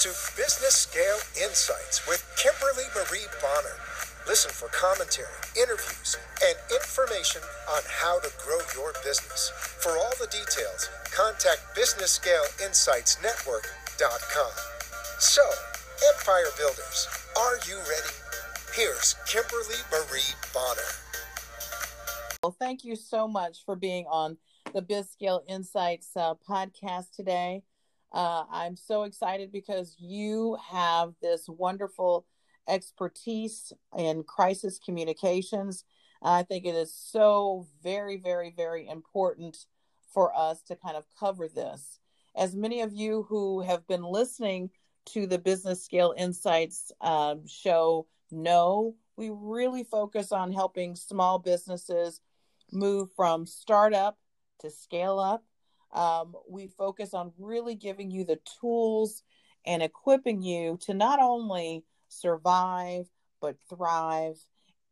to Business Scale Insights with Kimberly Marie Bonner. Listen for commentary, interviews, and information on how to grow your business. For all the details, contact BusinessScaleInsightsNetwork.com. So, Empire Builders, are you ready? Here's Kimberly Marie Bonner. Well, thank you so much for being on the BizScale Insights uh, podcast today. Uh, I'm so excited because you have this wonderful expertise in crisis communications. I think it is so very, very, very important for us to kind of cover this. As many of you who have been listening to the Business Scale Insights um, show know, we really focus on helping small businesses move from startup to scale up. Um, we focus on really giving you the tools and equipping you to not only survive, but thrive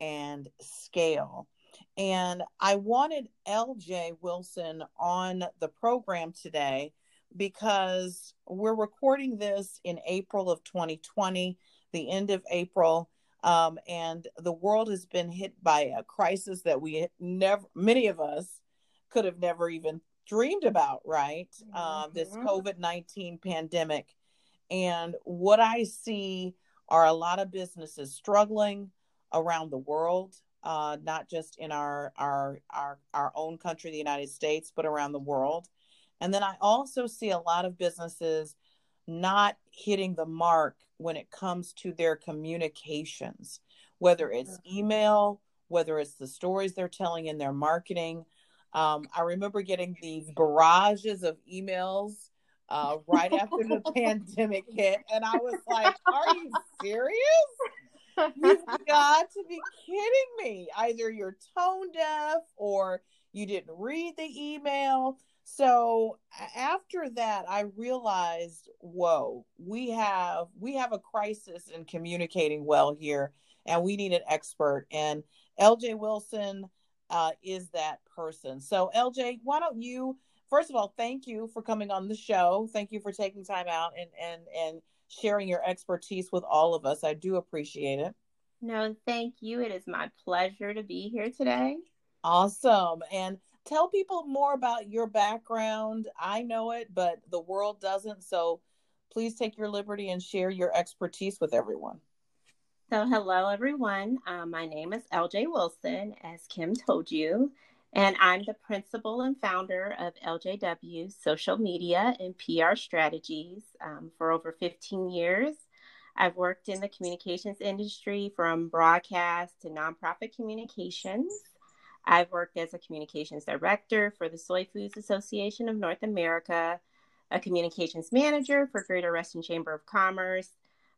and scale. And I wanted LJ Wilson on the program today because we're recording this in April of 2020, the end of April. Um, and the world has been hit by a crisis that we never, many of us could have never even dreamed about, right? Mm-hmm. Um, this COVID 19 pandemic. And what I see are a lot of businesses struggling around the world, uh, not just in our, our our our own country, the United States, but around the world. And then I also see a lot of businesses not hitting the mark when it comes to their communications, whether it's mm-hmm. email, whether it's the stories they're telling in their marketing. Um, I remember getting these barrages of emails uh, right after the pandemic hit. And I was like, are you serious? You've got to be kidding me. Either you're tone deaf or you didn't read the email. So after that, I realized, whoa, we have we have a crisis in communicating well here, and we need an expert. And LJ Wilson uh, is that person. So LJ, why don't you first of all, thank you for coming on the show. Thank you for taking time out and and and sharing your expertise with all of us. I do appreciate it. No, thank you. It is my pleasure to be here today. Awesome. And tell people more about your background. I know it, but the world doesn't. So please take your liberty and share your expertise with everyone. So, hello, everyone. Um, my name is LJ Wilson, as Kim told you. And I'm the principal and founder of LJW Social Media and PR Strategies um, for over 15 years. I've worked in the communications industry from broadcast to nonprofit communications. I've worked as a communications director for the Soy Foods Association of North America, a communications manager for Greater Reston Chamber of Commerce,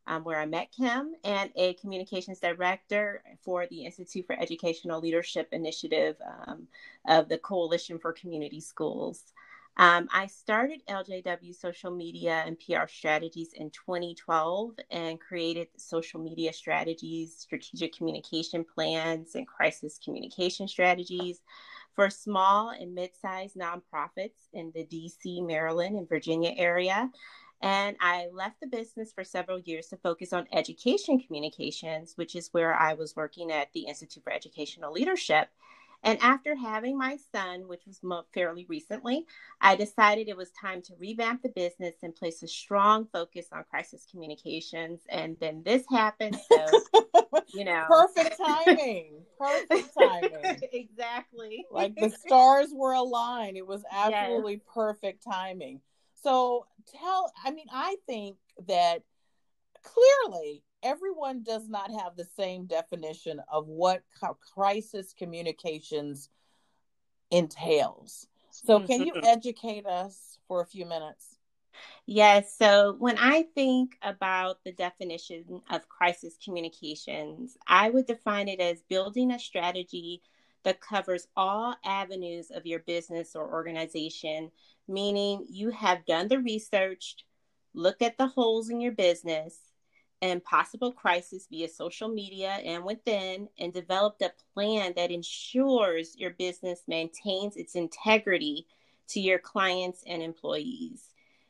um, where I met Kim, and a communications director for the Institute for Educational Leadership Initiative um, of the Coalition for Community Schools. Um, I started LJW social media and PR strategies in 2012 and created social media strategies, strategic communication plans, and crisis communication strategies for small and mid sized nonprofits in the DC, Maryland, and Virginia area. And I left the business for several years to focus on education communications, which is where I was working at the Institute for Educational Leadership. And after having my son, which was fairly recently, I decided it was time to revamp the business and place a strong focus on crisis communications. And then this happened. So, you know, perfect timing. Perfect timing. exactly. Like the stars were aligned. It was absolutely yes. perfect timing. So tell, I mean, I think that clearly everyone does not have the same definition of what crisis communications entails. So, can you mm-hmm. educate us for a few minutes? Yes. So, when I think about the definition of crisis communications, I would define it as building a strategy that covers all avenues of your business or organization meaning you have done the research, looked at the holes in your business and possible crisis via social media and within, and developed a plan that ensures your business maintains its integrity to your clients and employees.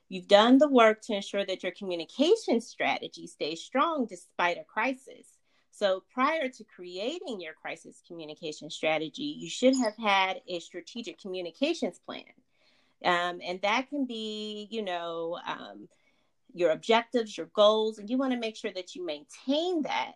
You've done the work to ensure that your communication strategy stays strong despite a crisis. So, prior to creating your crisis communication strategy, you should have had a strategic communications plan. Um, and that can be, you know, um, your objectives, your goals, and you want to make sure that you maintain that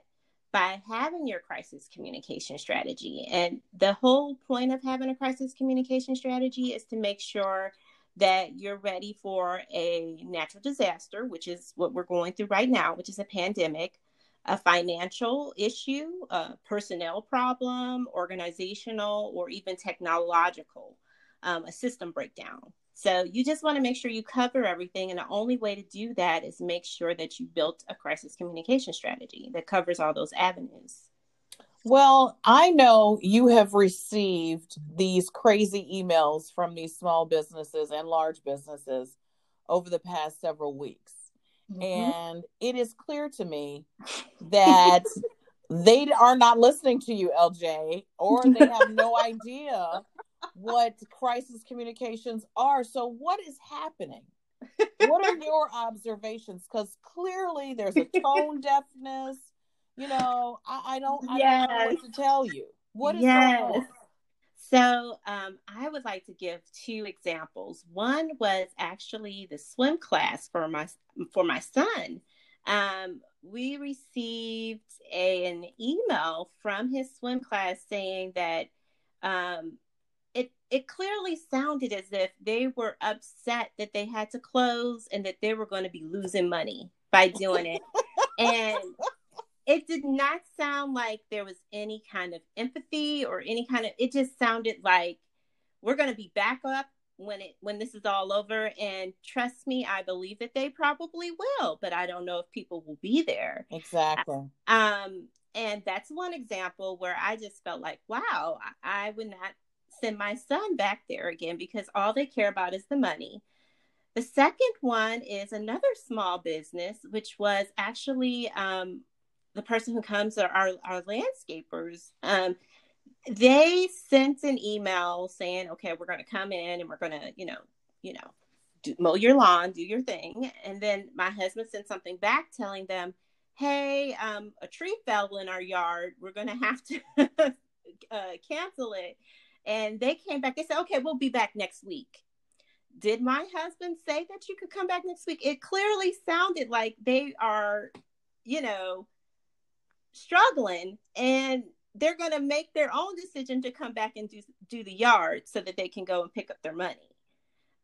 by having your crisis communication strategy. And the whole point of having a crisis communication strategy is to make sure that you're ready for a natural disaster, which is what we're going through right now, which is a pandemic, a financial issue, a personnel problem, organizational, or even technological, um, a system breakdown. So you just want to make sure you cover everything. And the only way to do that is make sure that you built a crisis communication strategy that covers all those avenues. Well, I know you have received these crazy emails from these small businesses and large businesses over the past several weeks. Mm-hmm. And it is clear to me that they are not listening to you, LJ, or they have no idea what crisis communications are. So, what is happening? what are your observations? Because clearly there's a tone deafness you know, I, I don't, I yes. don't know what to tell you. What is yes. going on? So um, I would like to give two examples. One was actually the swim class for my for my son. Um, we received a, an email from his swim class saying that um, it it clearly sounded as if they were upset that they had to close and that they were going to be losing money by doing it. and it did not sound like there was any kind of empathy or any kind of it just sounded like we're going to be back up when it when this is all over and trust me i believe that they probably will but i don't know if people will be there. Exactly. Um and that's one example where i just felt like wow i, would not send my son back there again because all they care about is the money. The second one is another small business which was actually um, the person who comes are our, our landscapers. Um, they sent an email saying, okay, we're going to come in and we're going to, you know, you know, do, mow your lawn, do your thing. And then my husband sent something back telling them, hey, um, a tree fell in our yard. We're going to have to uh, cancel it. And they came back. They said, okay, we'll be back next week. Did my husband say that you could come back next week? It clearly sounded like they are, you know, struggling and they're going to make their own decision to come back and do, do the yard so that they can go and pick up their money.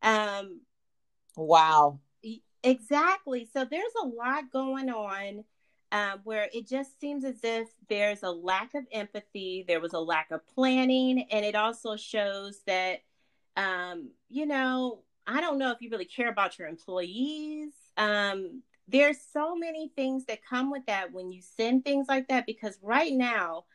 Um, wow. Exactly. So there's a lot going on um, where it just seems as if there's a lack of empathy, there was a lack of planning, and it also shows that, um, you know, I don't know if you really care about your employees. Um, there's so many things that come with that when you send things like that because right now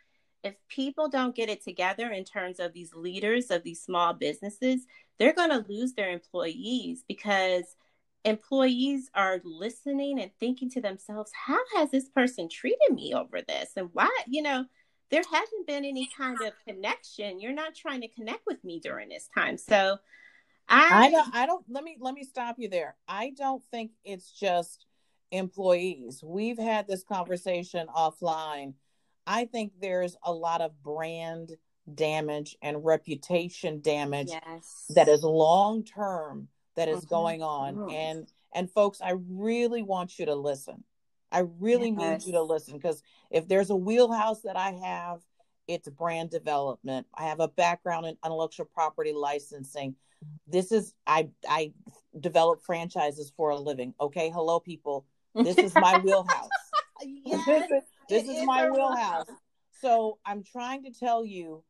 if people don't get it together in terms of these leaders of these small businesses they're going to lose their employees because employees are listening and thinking to themselves how has this person treated me over this? And why you know there hasn't been any kind of connection. You're not trying to connect with me during this time. So I, I don't I don't let me let me stop you there. I don't think it's just employees. We've had this conversation offline. I think there's a lot of brand damage and reputation damage yes. that is long term that is mm-hmm. going on mm-hmm. and and folks I really want you to listen. I really yes. need you to listen because if there's a wheelhouse that I have it's brand development. I have a background in intellectual property licensing. This is I I develop franchises for a living. Okay, hello people. This is my wheelhouse. yes, this is, this is my wheelhouse. So I'm trying to tell you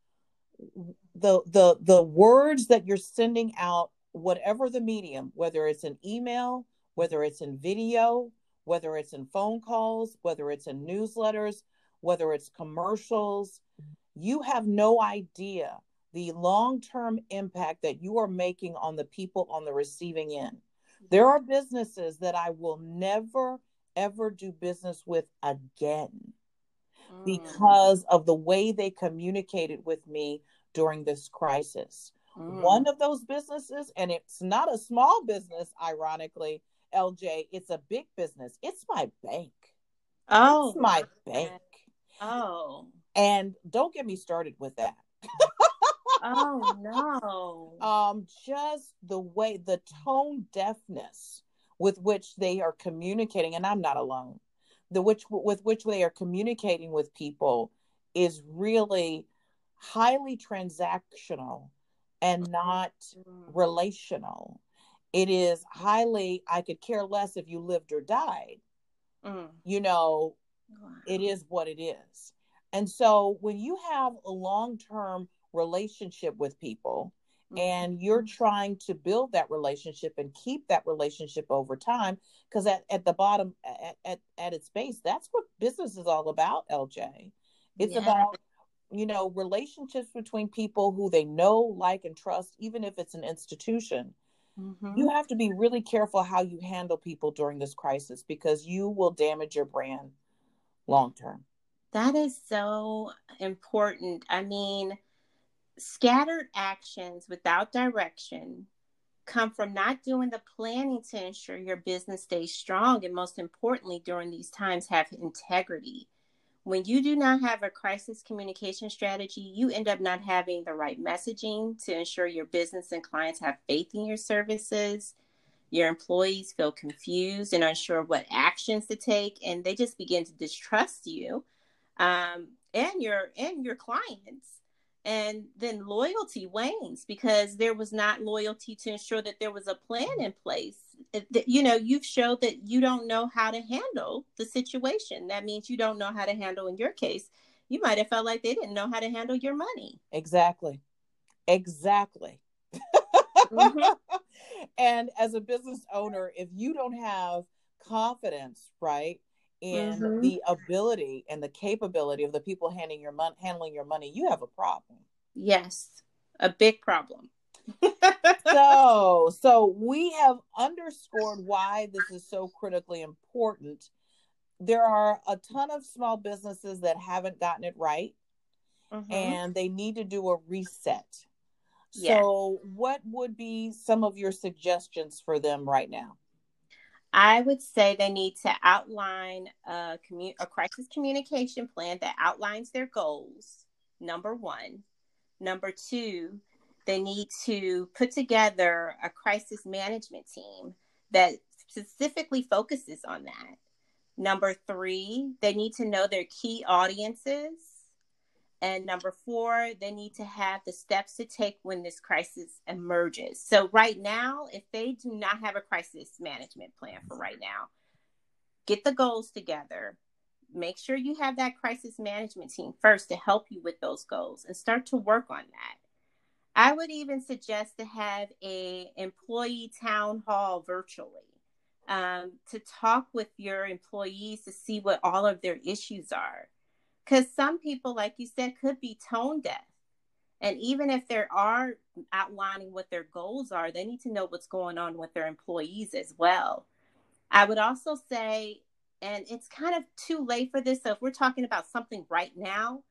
the the the words that you're sending out, whatever the medium, whether it's an email, whether it's in video, whether it's in phone calls, whether it's in newsletters, whether it's commercials, you have no idea the long term impact that you are making on the people on the receiving end. There are businesses that I will never, ever do business with again mm. because of the way they communicated with me during this crisis. Mm. One of those businesses, and it's not a small business, ironically, LJ, it's a big business. It's my bank. Oh, it's my bank. Oh. And don't get me started with that. oh no. Um, just the way the tone deafness with which they are communicating, and I'm not alone. The which with which they are communicating with people is really highly transactional and not mm-hmm. relational. It is highly, I could care less if you lived or died. Mm. You know, wow. it is what it is. And so when you have a long term relationship with people mm-hmm. and you're trying to build that relationship and keep that relationship over time, because at, at the bottom, at, at, at its base, that's what business is all about, LJ. It's yeah. about you know relationships between people who they know like and trust even if it's an institution mm-hmm. you have to be really careful how you handle people during this crisis because you will damage your brand long term that is so important i mean scattered actions without direction come from not doing the planning to ensure your business stays strong and most importantly during these times have integrity when you do not have a crisis communication strategy, you end up not having the right messaging to ensure your business and clients have faith in your services. Your employees feel confused and unsure what actions to take, and they just begin to distrust you um, and your and your clients and then loyalty wanes because there was not loyalty to ensure that there was a plan in place. You know you've showed that you don't know how to handle the situation. That means you don't know how to handle in your case you might have felt like they didn't know how to handle your money. Exactly. Exactly. Mm-hmm. and as a business owner if you don't have confidence right in mm-hmm. the ability and the capability of the people handling your money handling your money you have a problem yes a big problem so so we have underscored why this is so critically important there are a ton of small businesses that haven't gotten it right mm-hmm. and they need to do a reset yes. so what would be some of your suggestions for them right now I would say they need to outline a, commu- a crisis communication plan that outlines their goals, number one. Number two, they need to put together a crisis management team that specifically focuses on that. Number three, they need to know their key audiences and number four, they need to have the steps to take when this crisis emerges. So, right now, if they do not have a crisis management plan for right now, get the goals together. Make sure you have that crisis management team first to help you with those goals and start to work on that. I would even suggest to have a employee town hall virtually um, to talk with your employees to see what all of their issues are because some people, like you said, could be tone deaf. And even if they are outlining what their goals are, they need to know what's going on with their employees as well. I would also say, and it's kind of too late for this. So if we're talking about something right now,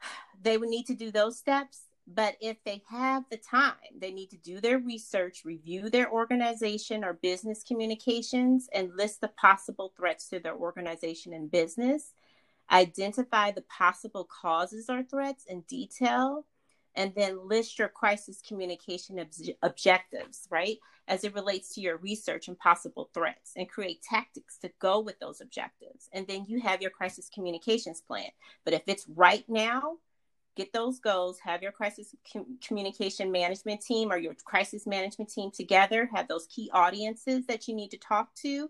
they would need to do those steps. But if they have the time, they need to do their research, review their organization or business communications, and list the possible threats to their organization and business identify the possible causes or threats in detail, and then list your crisis communication ob- objectives, right, as it relates to your research and possible threats, and create tactics to go with those objectives. And then you have your crisis communications plan. But if it's right now, get those goals, have your crisis com- communication management team or your crisis management team together, have those key audiences that you need to talk to,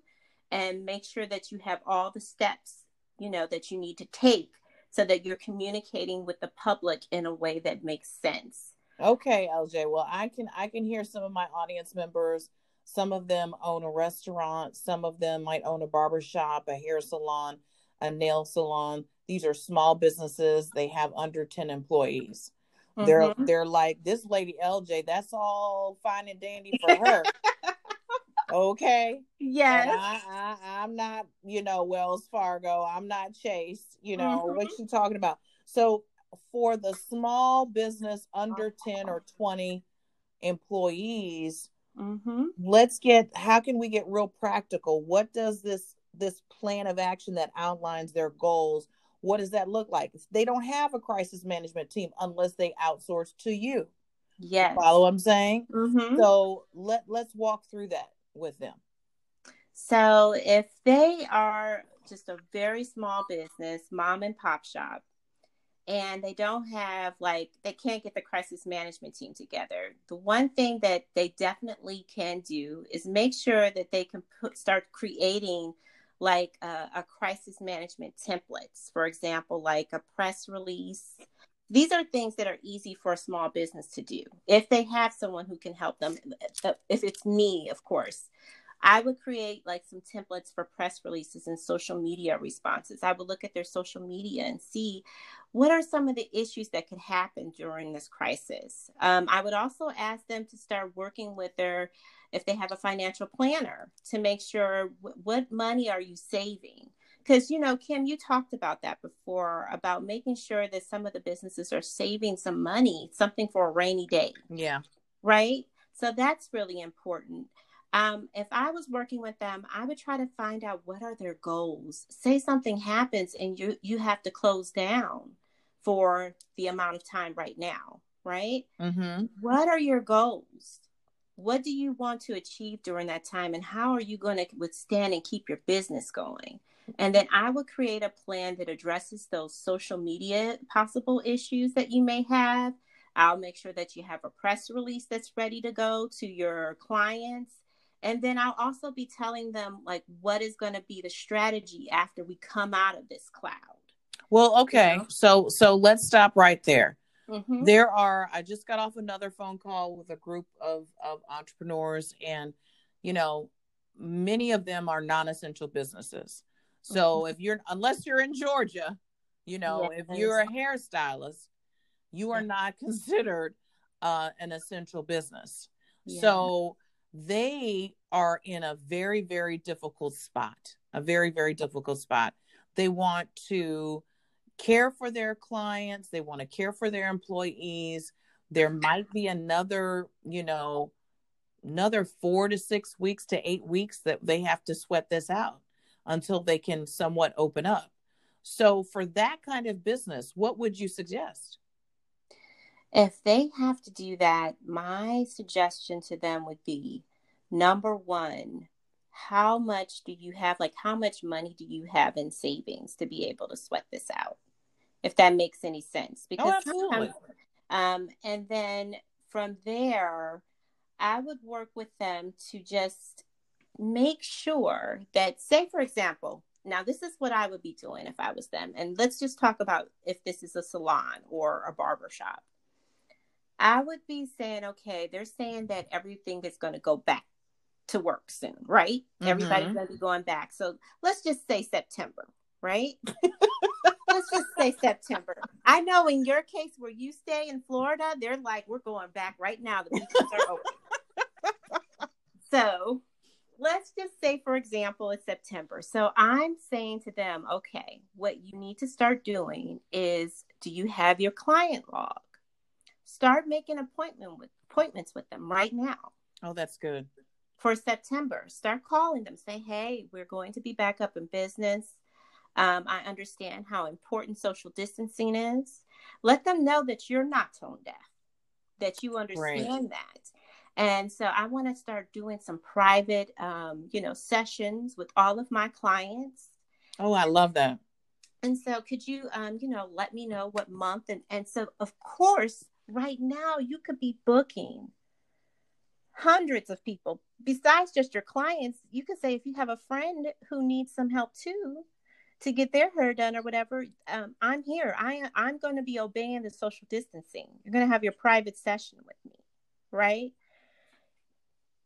and make sure that you have all the steps you know that you need to take so that you're communicating with the public in a way that makes sense. Okay lj well i can i can hear some of my audience members. Some of them own a restaurant. Some of them might own a barber shop a hair salon a nail salon. These are small businesses. They have under 10 employees. Mm-hmm. they're they're like this lady lj that's all fine and dandy for her okay yes I, I, am not you know wells fargo i'm not chase you know mm-hmm. what you talking about so for the small business under 10 or 20 employees, Mm-hmm. let's get how can we get real practical? What does this this plan of action that outlines their goals? What does that look like? They don't have a crisis management team unless they outsource to you. Yes. Follow what I'm saying? Mm-hmm. So let let's walk through that with them. So if they are just a very small business, mom and pop shop, and they don't have like they can't get the crisis management team together, the one thing that they definitely can do is make sure that they can put, start creating like a, a crisis management templates. For example, like a press release. These are things that are easy for a small business to do if they have someone who can help them. If it's me, of course. I would create like some templates for press releases and social media responses. I would look at their social media and see what are some of the issues that could happen during this crisis. Um, I would also ask them to start working with their, if they have a financial planner, to make sure w- what money are you saving. Because, you know, Kim, you talked about that before about making sure that some of the businesses are saving some money, something for a rainy day Yeah. right? So that's really important. Um, if I was working with them, I would try to find out what are their goals. Say something happens and you you have to close down for the amount of time right now, right? Mm-hmm. What are your goals? What do you want to achieve during that time, and how are you going to withstand and keep your business going? And then I would create a plan that addresses those social media possible issues that you may have. I'll make sure that you have a press release that's ready to go to your clients. And then I'll also be telling them like what is going to be the strategy after we come out of this cloud. Well, okay. know? So so let's stop right there. Mhm. There are I just got off another phone call with a group of of entrepreneurs and you know, many of them are non-essential businesses. So if you're unless you're in Georgia, you know, if you're a hairstylist, you are not considered uh, an essential business. Yeah. So they are in a very, very difficult spot, a very, very difficult spot. They want to care for their clients, they want to care for their employees. There might be another, you know, another four to six weeks to eight weeks that they have to sweat this out until they can somewhat open up. So, for that kind of business, what would you suggest? If they have to do that, my suggestion to them would be number one, how much do you have? Like, how much money do you have in savings to be able to sweat this out? If that makes any sense. Because Oh, absolutely. um, and then from there, I would work with them to just make sure that, say, for example, now this is what I would be doing if I was them. And let's just talk about if this is a salon or a barber shop. I would be saying, okay, they're saying that everything is going to go back to work soon, right? Everybody's Mhm. going to be going back. So let's just say September, right? let's just say September. I know in your case where you stay in Florida, they're like, we're going back right now. The beaches are open. so let's just say, for example, it's September. So I'm saying to them, okay, what you need to start doing is do you have your client log? Start making appointment with appointments with them right now Oh, that's good. for September. Start calling them. Say, hey, we're going to be back up in business. Um, I understand how important social distancing is. Let them know that you're not tone deaf, that you understand that. And so I want to start doing some private, um, you know, sessions with all of my clients. Oh, I love that. And so could you, um, you know, let me know what month? And, and so, of course, right now you could be booking hundreds of people besides just your clients. You could say if you have a friend who needs some help too to get their hair done or whatever, um, I'm here. I, I'm going to be obeying the social distancing. You're going to have your private session with me, right?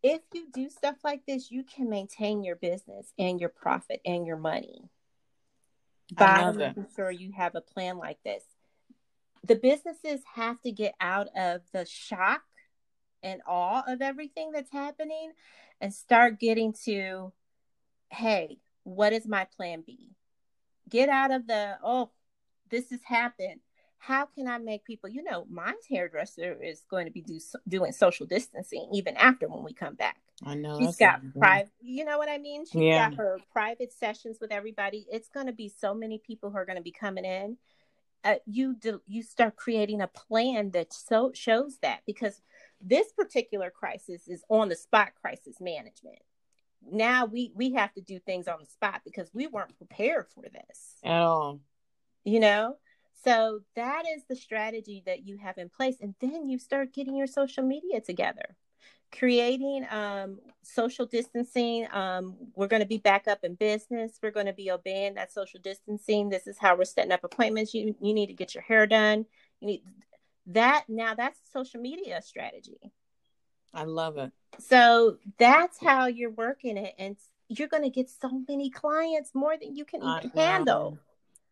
If you do stuff like this, you can maintain your business and your profit and your money by making sure you have a plan like this. The businesses have to get out of the shock and awe of everything that's happening and start getting to, hey, what is my plan B? Get out of the, oh, this has happened. How can I make people, you know, my hairdresser is going to be do, doing social distancing even after when we come back. I know. She's got private, you know what I mean? She's Yeah. got her private sessions with everybody. It's going to be so many people who are going to be coming in. Uh, you do, you start creating a plan that so shows that because this particular crisis is on the spot crisis management. Now we we have to do things on the spot because we weren't prepared for this at all. you know so that is the strategy that you have in place and then you start getting your social media together creating um, social distancing um, we're going to be back up in business we're going to be obeying that social distancing this is how we're setting up appointments you, you need to get your hair done you need that now that's social media strategy I love it. so that's how you're working it and you're going to get so many clients more than you can even know. handle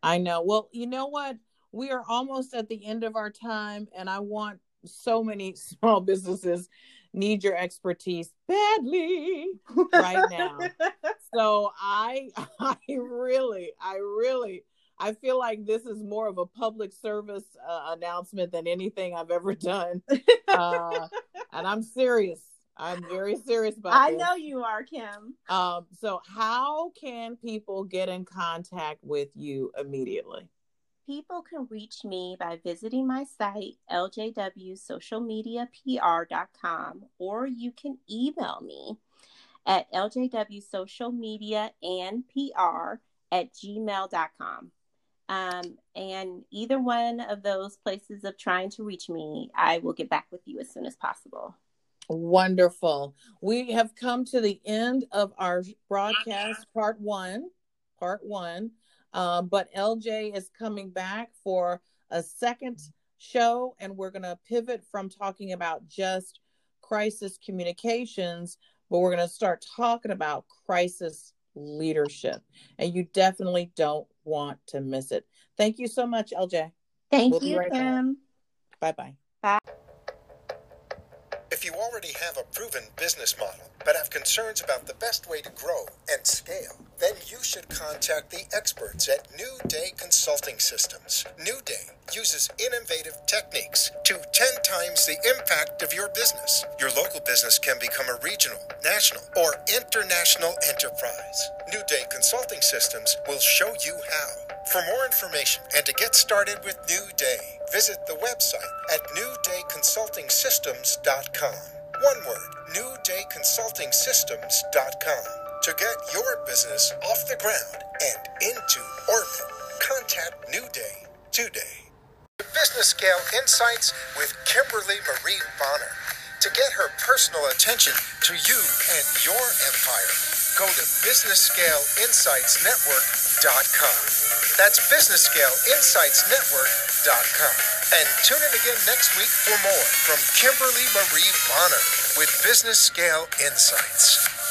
I know. Well, you know what? We are almost at the end of our time, and I want so many small businesses need your expertise badly right now. so I, I really, I really, I feel like this is more of a public service uh, announcement than anything I've ever done, uh, and I'm serious. I'm very serious about it. I this. know you are, Kim. Um, so how can people get in contact with you immediately? People can reach me by visiting my site, ljwsocialmediapr.com, or you can email me at ljwsocialmediaandpr at gmail.com. Um, and either one of those places of trying to reach me, I will get back with you as soon as possible. Wonderful. We have come to the end of our broadcast, part one. Part one. Um, but LJ is coming back for a second show, and we're going to pivot from talking about just crisis communications, but we're going to start talking about crisis leadership. And you definitely don't want to miss it. Thank you so much, LJ. Thank We'll be you, right back. Kim. Bye bye. Already have a proven business model but have concerns about the best way to grow and scale, then you should contact the experts at New Day Consulting Systems. New Day uses innovative techniques to 10 times the impact of your business. Your local business can become a regional, national, or international enterprise. New Day Consulting Systems will show you how. For more information and to get started with New Day, visit the website at newdayconsultingsystems.com. One word, newdayconsultingsystems.com. To get your business off the ground and into orbit, contact New Day today. Business Scale Insights with Kimberly Marie Bonner. To get her personal attention to you and your empire, go to businessscaleinsightsnetwork.com. That's businessscaleinsightsnetwork.com. And tune in again next week for more from Kimberly Marie Bonner with Business Scale Insights.